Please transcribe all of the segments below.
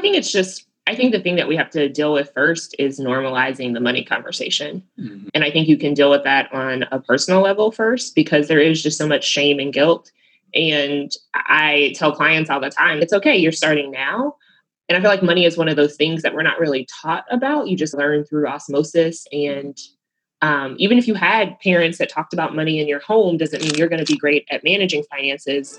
I think it's just I think the thing that we have to deal with first is normalizing the money conversation. Mm-hmm. And I think you can deal with that on a personal level first because there is just so much shame and guilt. And I tell clients all the time, it's okay, you're starting now. And I feel like money is one of those things that we're not really taught about. You just learn through osmosis. And um, even if you had parents that talked about money in your home, doesn't mean you're going to be great at managing finances.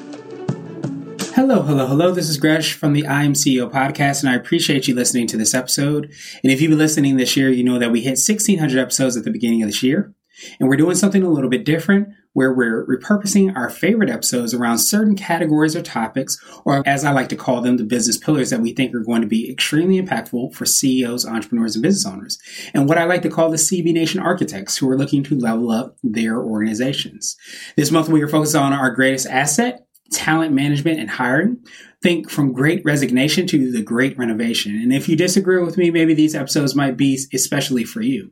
Hello, hello, hello. This is Gresh from the I Am CEO podcast, and I appreciate you listening to this episode. And if you've been listening this year, you know that we hit 1,600 episodes at the beginning of this year. And we're doing something a little bit different where we're repurposing our favorite episodes around certain categories or topics, or as I like to call them, the business pillars that we think are going to be extremely impactful for CEOs, entrepreneurs, and business owners. And what I like to call the CB Nation architects who are looking to level up their organizations. This month, we are focused on our greatest asset, talent management and hiring. Think from great resignation to the great renovation. And if you disagree with me, maybe these episodes might be especially for you.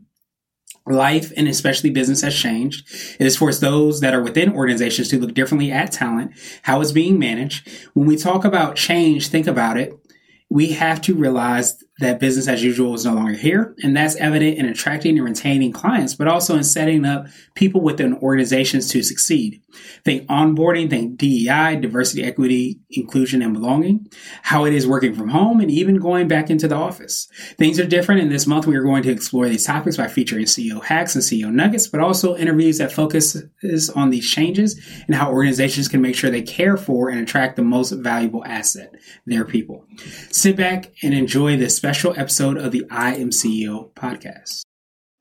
Life and especially business has changed. It has forced those that are within organizations to look differently at talent, how it's being managed. When we talk about change, think about it. We have to realize that business as usual is no longer here. And that's evident in attracting and retaining clients, but also in setting up people within organizations to succeed. Think onboarding, think DEI, diversity, equity, inclusion, and belonging, how it is working from home, and even going back into the office. Things are different. And this month, we are going to explore these topics by featuring CEO hacks and CEO nuggets, but also interviews that focuses on these changes and how organizations can make sure they care for and attract the most valuable asset, their people. Sit back and enjoy this special episode of the I Am CEO podcast.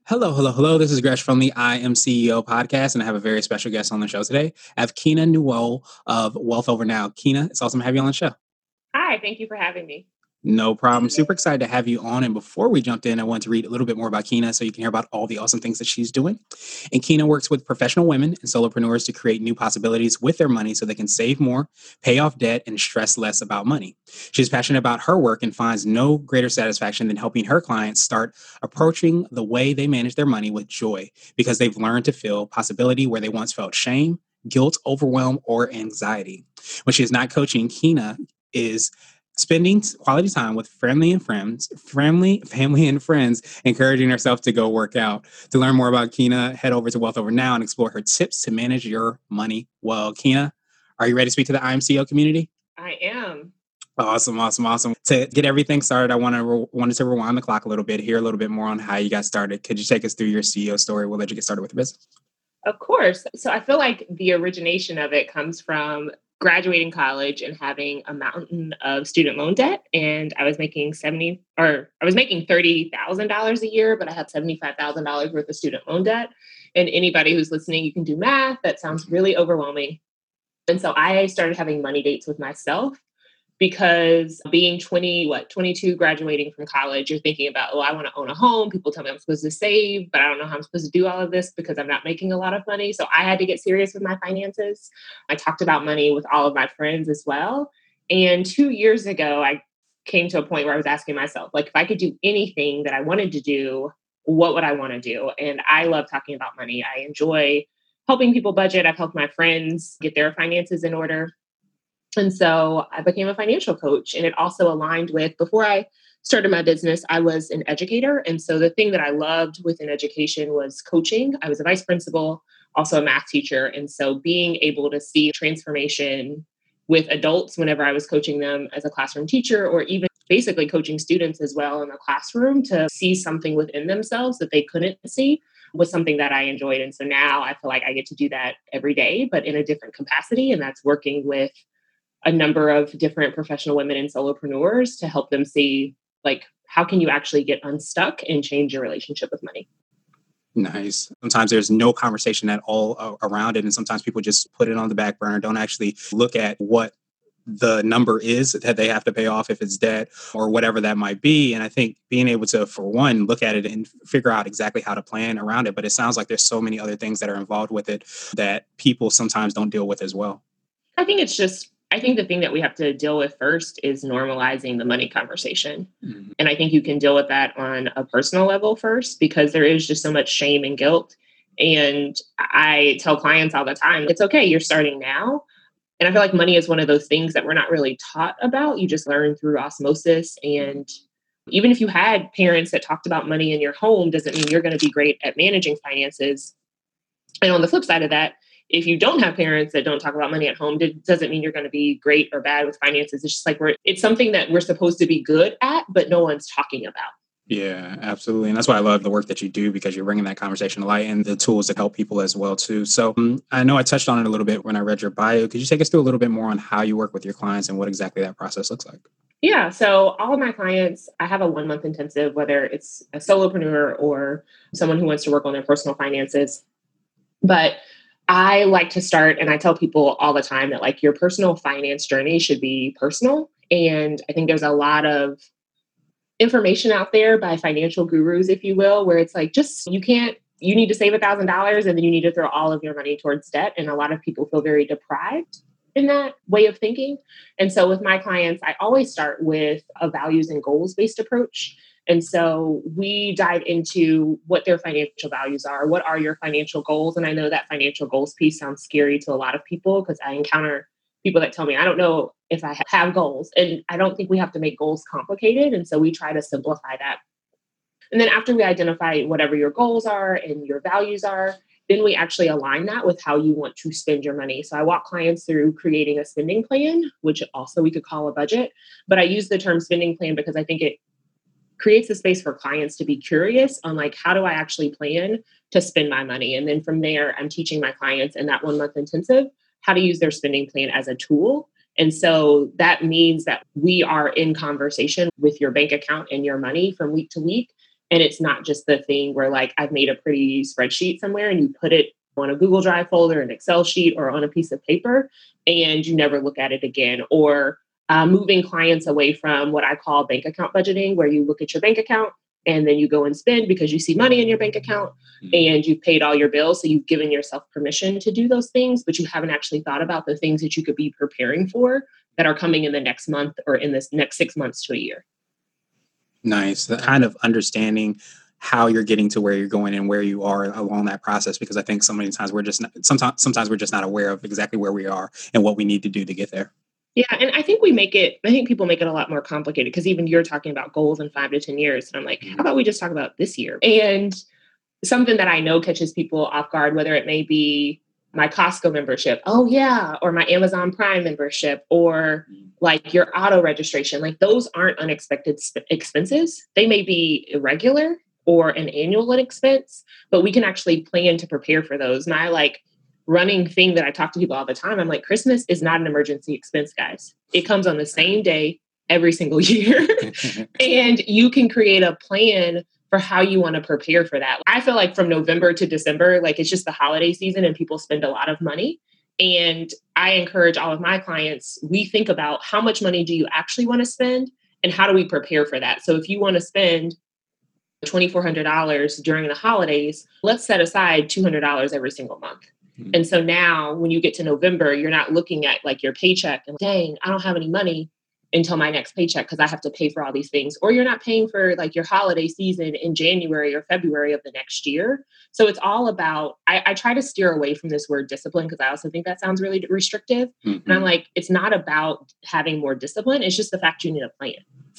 Hello, hello, hello. This is Gresh from the I Am CEO podcast, and I have a very special guest on the show today. I have Keina Newell of Wealth Over Now. Keina, it's awesome to have you on the show. Hi, thank you for having me. No problem. Super excited to have you on. And before we jumped in, I want to read a little bit more about Keina so you can hear about all the awesome things that she's doing. And Keina works with professional women and solopreneurs to create new possibilities with their money so they can save more, pay off debt, and stress less about money. She's passionate about her work and finds no greater satisfaction than helping her clients start approaching the way they manage their money with joy because they've learned to feel possibility where they once felt shame, guilt, overwhelm, or anxiety. When she is not coaching, Keina is spending quality time with family and friends, family, family and friends, encouraging herself to go work out. To learn more about Keina, head over to Wealth Over Now and explore her tips to manage your money well. Keina, are you ready to speak to the I Am CEO community? I am. Awesome, awesome, awesome. To get everything started, I want to re- wanted to rewind the clock a little bit, hear a little bit more on how you got started. Could you take us through your CEO story? We'll let you get started with the business. Of course. So I feel like the origination of it comes from graduating college and having a mountain of student loan debt and i was making 70 or i was making $30000 a year but i had $75000 worth of student loan debt. And anybody who's listening you can do math that sounds really overwhelming. And so i started having money dates with myself because being 20 what 22 graduating from college you're thinking about oh i want to own a home. People tell me i'm supposed to save but i don't know how i'm supposed to do all of this because i'm not making a lot of money. So i had to get serious with my finances. I talked about money with all of my friends as well. And two years ago i came to a point where i was asking myself like if i could do anything that i wanted to do what would i want to do? And i love talking about money. I enjoy helping people budget. I've helped my friends get their finances in order and so I became a financial coach. And it also aligned with before I started my business, I was an educator. And so the thing that I loved within education was coaching. I was a vice principal, also a math teacher. And so being able to see transformation with adults whenever I was coaching them as a classroom teacher, or even basically coaching students as well in the classroom to see something within themselves that they couldn't see was something that I enjoyed. And so now I feel like I get to do that every day, but in a different capacity. And that's working with a number of different professional women and solopreneurs to help them see like how can you actually get unstuck and change your relationship with money Nice. Sometimes there's no conversation at all uh, around it. And sometimes people just put it on the back burner, don't actually look at what the number is that they have to pay off if it's debt or whatever that might be. And I think being able to, for one, look at it and figure out exactly how to plan around it. But it sounds like there's so many other things that are involved with it that people sometimes don't deal with as well. I think it's just I think the thing that we have to deal with first is normalizing the money conversation. Mm-hmm. And I think you can deal with that on a personal level first because there is just so much shame and guilt. And I tell clients all the time, it's okay, you're starting now. And I feel like money is one of those things that we're not really taught about. You just learn through osmosis. And even if you had parents that talked about money in your home, doesn't mean you're going to be great at managing finances. And on the flip side of that, if you don't have parents that don't talk about money at home, it doesn't mean you're going to be great or bad with finances. It's just like we're it's something that we're supposed to be good at, but no one's talking about. Yeah, absolutely. And that's why I love the work that you do because you're bringing that conversation to light and the tools that help people as well too. So um, I know I touched on it a little bit when I read your bio. Could you take us through a little bit more on how you work with your clients and what exactly that process looks like? Yeah, so all of my clients, I have a one month intensive, whether it's a solopreneur or someone who wants to work on their personal finances. But I like to start, and I tell people all the time that like your personal finance journey should be personal. And I think there's a lot of information out there by financial gurus, if you will, where it's like just you can't, you need to save a thousand dollars and then you need to throw all of your money towards debt. And a lot of people feel very deprived in that way of thinking. And so with my clients, I always start with a values and goals based approach. And so we dive into what their financial values are. What are your financial goals? And I know that financial goals piece sounds scary to a lot of people because I encounter people that tell me, I don't know if I have goals. And I don't think we have to make goals complicated. And so we try to simplify that. And then after we identify whatever your goals are and your values are, then we actually align that with how you want to spend your money. So I walk clients through creating a spending plan, which also we could call a budget. But I use the term spending plan because I think it creates a space for clients to be curious on like how do i actually plan to spend my money? And then from there i'm teaching my clients in that one month intensive how to use their spending plan as a tool. And so that means that we are in conversation with your bank account and your money from week to week. And it's not just the thing where like i've made a pretty spreadsheet somewhere and you put it on a google drive folder an excel sheet or on a piece of paper and you never look at it again. Or uh, moving clients away from what I call bank account budgeting, where you look at your bank account and then you go and spend because you see money in your bank account mm-hmm. and you've paid all your bills. So you've given yourself permission to do those things, but you haven't actually thought about the things that you could be preparing for that are coming in the next month or in this next six months to a year. Nice. The kind of understanding how you're getting to where you're going and where you are along that process because I think so many times we're just not, sometimes sometimes we're just not aware of exactly where we are and what we need to do to get there. Yeah, and I think we make it, I think people make it a lot more complicated because even you're talking about goals in five to 10 years. And I'm like, how mm-hmm. about we just talk about this year? And something that I know catches people off guard, whether it may be my Costco membership, oh yeah, or my Amazon Prime membership, or mm-hmm. like your auto registration. Like those aren't unexpected sp- expenses. They may be irregular or an annual expense, but we can actually plan to prepare for those. And I like running thing that I talk to people all the time. I'm like, Christmas is not an emergency expense, guys. It comes on the same day every single year. and you can create a plan for how you want to prepare for that. I feel like from November to December, like it's just the holiday season and people spend a lot of money. And I encourage all of my clients, we think about how much money do you actually want to spend and how do we prepare for that? So if you want to spend $2,400 during the holidays, let's set aside $200 every single month. Mm-hmm. And so now when you get to November, you're not looking at like your paycheck and dang, I don't have any money until my next paycheck because I have to pay for all these things. Or you're not paying for like your holiday season in January or February of the next year. So it's all about, I, I try to steer away from this word discipline because I also think that sounds really restrictive. Mm-hmm. And I'm mm-hmm. like, it's not about having more discipline, it's just the fact you need a plan.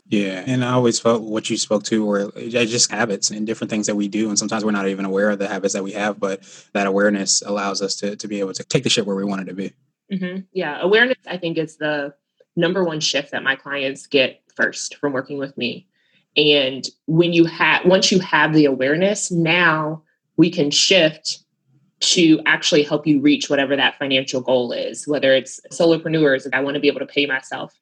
Yeah, and I always felt what you spoke to were just habits and different things that we do, and sometimes we're not even aware of the habits that we have, but that awareness allows us to to be able to take the shit where we want it to be. Mm-hmm. Yeah, awareness I think is the number one shift that my clients get first from working with me, and when you have once you have the awareness, now we can shift to actually help you reach whatever that financial goal is, whether it's solopreneurs, I want to be able to pay myself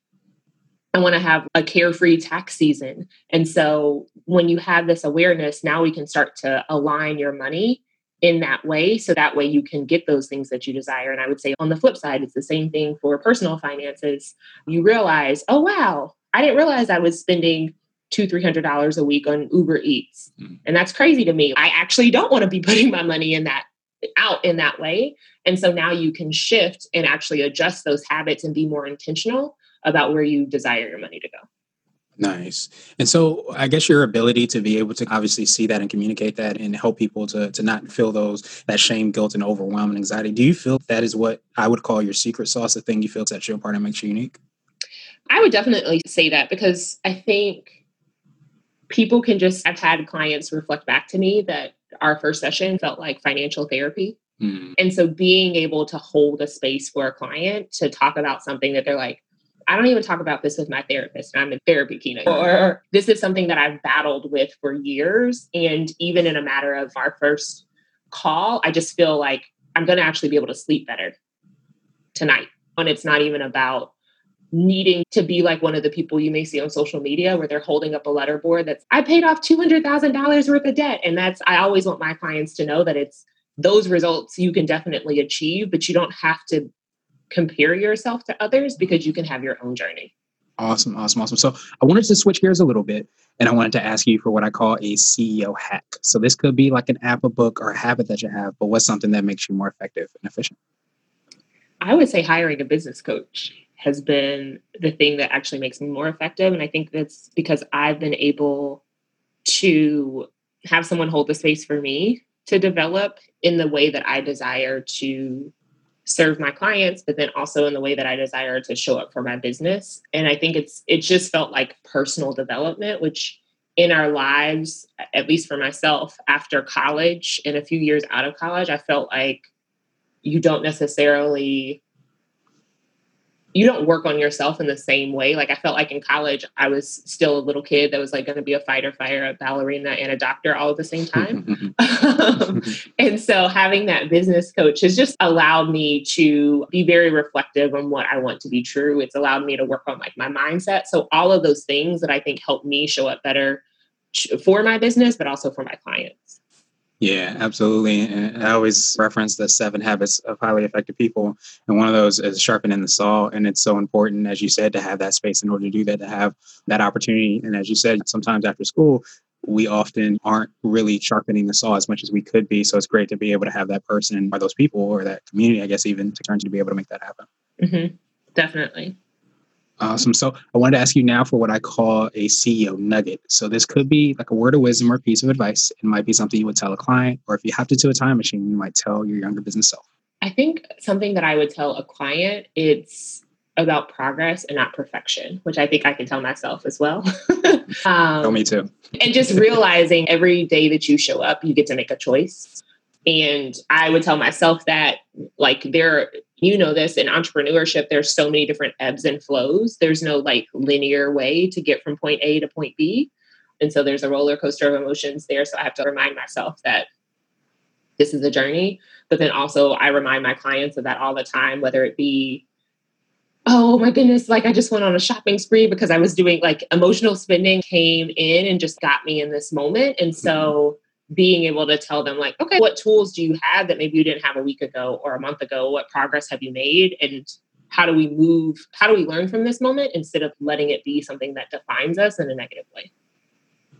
I want to have a carefree tax season. And so when you have this awareness, now we can start to align your money in that way. So that way you can get those things that you desire. And I would say on the flip side, it's the same thing for personal finances. You realize, oh, wow, I didn't realize I was spending two, three hundred dollars a week on Uber Eats. Mm. And that's crazy to me. I actually don't want to be putting my money in that out in that way. And so now you can shift and actually adjust those habits and be more intentional about where you desire your money to go. Nice. And so I guess your ability to be able to obviously see that and communicate that and help people to to not feel those that shame, guilt, and overwhelm and anxiety. Do you feel that is what I would call your secret sauce, the thing you feel sets you apart and makes you unique? I would definitely say that because I think people can just I've had clients reflect back to me that our first session felt like financial therapy. Mm. And so being able to hold a space for a client to talk about something that they're like, I don't even talk about this with my therapist. and I'm in therapy keynote. Or this is something that I've battled with for years. And even in a matter of our first call, I just feel like I'm going to actually be able to sleep better tonight. And it's not even about needing to be like one of the people you may see on social media where they're holding up a letter board that's I paid off $200,000 worth of debt and that's I always want my clients to know that it's those results you can definitely achieve but you don't have to compare yourself to others because you can have your own journey. Awesome, awesome, awesome. So I wanted to switch gears a little bit and I wanted to ask you for what I call a CEO hack. So this could be like an app, a book, or a habit that you have, but what's something that makes you more effective and efficient? I would say hiring a business coach has been the thing that actually makes me more effective. And I think that's because I've been able to have someone hold the space for me to develop in the way that I desire to serve my clients but then also in the way that i desire to show up for my business. And i think it's it just felt like personal development which in our lives at least for myself after college and a few years out of college i felt like you don't necessarily you don't work on yourself in the same way. Like I felt like in college, I was still a little kid that was like going to be a fighter, fire, a ballerina, and a doctor all at the same time. um, and so having that business coach has just allowed me to be very reflective on what I want to be true. It's allowed me to work on like my mindset. So all of those things that I think help me show up better for my business, but also for my clients. Yeah, absolutely. And I always reference the seven habits of highly effective people. And one of those is sharpening the saw. And it's so important, as you said, to have that space in order to do that, to have that opportunity. And as you said, sometimes after school, we often aren't really sharpening the saw as much as we could be. So it's great to be able to have that person or those people or that community, I guess, even to turn to be able to make that happen. Mm-hmm. Definitely. Awesome. So I wanted to ask you now for what I call a CEO nugget. So this could be like a word of wisdom or piece of advice. It might be something you would tell a client, or if you have to do a time machine, you might tell your younger business self. I think something that I would tell a client, it's about progress and not perfection, which I think I can tell myself as well. um, tell me too. and just realizing every day that you show up, you get to make a choice. And I would tell myself that, like, there you know this in entrepreneurship there's so many different ebbs and flows. There's no like linear way to get from point a to point b. And so there's a roller coaster of emotions there. So i have to remind myself that this is a journey. But then also i remind my clients of that all the time whether it be oh my goodness like i just went on a shopping spree because i was doing like emotional spending came in and just got me in this moment. And so mm-hmm being able to tell them like okay what tools do you have that maybe you didn't have a week ago or a month ago what progress have you made and how do we move how do we learn from this moment instead of letting it be something that defines us in a negative way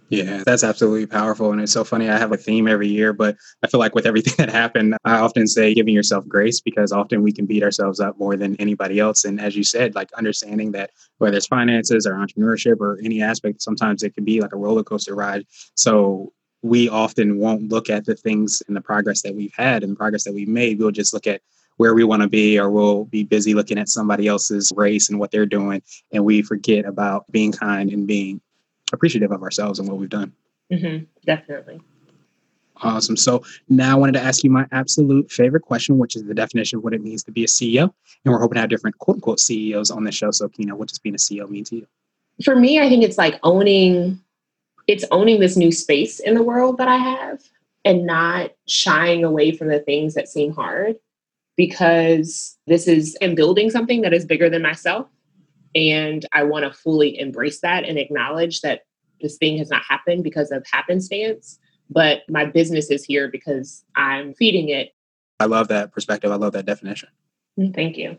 yeah, that's absolutely powerful. And it's so funny. I have a theme every year, but I feel like with everything that happened, I often say giving yourself grace because often we can beat ourselves up more than anybody else. And as you said, like understanding that whether it's finances or entrepreneurship or any aspect, sometimes it can be like a roller coaster ride. So we often won't look at the things and the progress that we've had and the progress that we've made. We'll just look at where we want to be, or we'll be busy looking at somebody else's race and what they're doing. And we forget about being kind and being appreciative of ourselves and what we've done. Mm-hmm, definitely. Awesome. So now I wanted to ask you my absolute favorite question, which is the definition of what it means to be a CEO. And we're hoping to have different quote unquote CEOs on the show. So, Keina, what does being a CEO mean to you? For me, I think it's like owning it's owning this new space in the world that I have and not shying away from the things that seem hard because this is I'm building something that is bigger than myself and I want to fully embrace that and acknowledge that this thing has not happened because of happenstance but my business is here because I'm feeding it. I love that perspective. I love that definition. Thank you.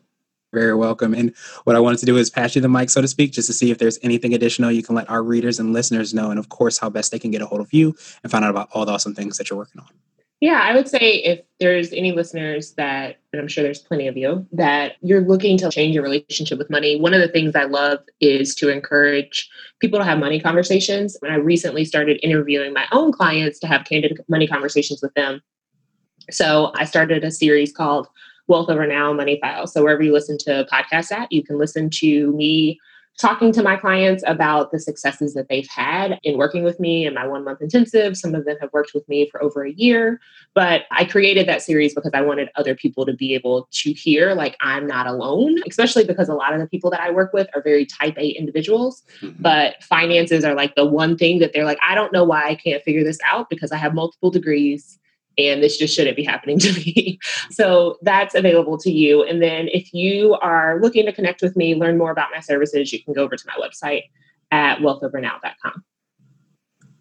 Very welcome. And what I wanted to do is pass you the mic, so to speak, just to see if there's anything additional you can let our readers and listeners know. And of course, how best they can get a hold of you and find out about all the awesome things that you're working on. Yeah, I would say if there's any listeners that, and I'm sure there's plenty of you, that you're looking to change your relationship with money, one of the things I love is to encourage people to have money conversations. And I recently started interviewing my own clients to have candid money conversations with them. So I started a series called Wealth Over Now Money Files. So wherever you listen to podcasts at, you can listen to me talking to my clients about the successes that they've had in working with me in my one month intensive. Some of them have worked with me for over a year, but I created that series because I wanted other people to be able to hear, like, I'm not alone, especially because a lot of the people that I work with are very type A individuals. Mm-hmm. But finances are like the one thing that they're like, I don't know why I can't figure this out because I have multiple degrees and this just shouldn't be happening to me. so that's available to you. And then if you are looking to connect with me, learn more about my services, you can go over to my website at wealthovernow.com.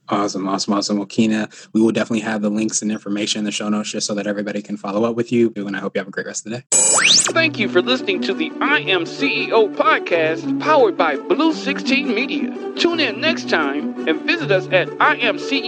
Awesome, awesome, awesome. Well, Keina, we will definitely have the links and information in the show notes just so that everybody can follow up with you. And I hope you have a great rest of the day. Thank you for listening to the I Am CEO podcast powered by Blue 16 Media. Tune in next time and visit us at iamceo.co.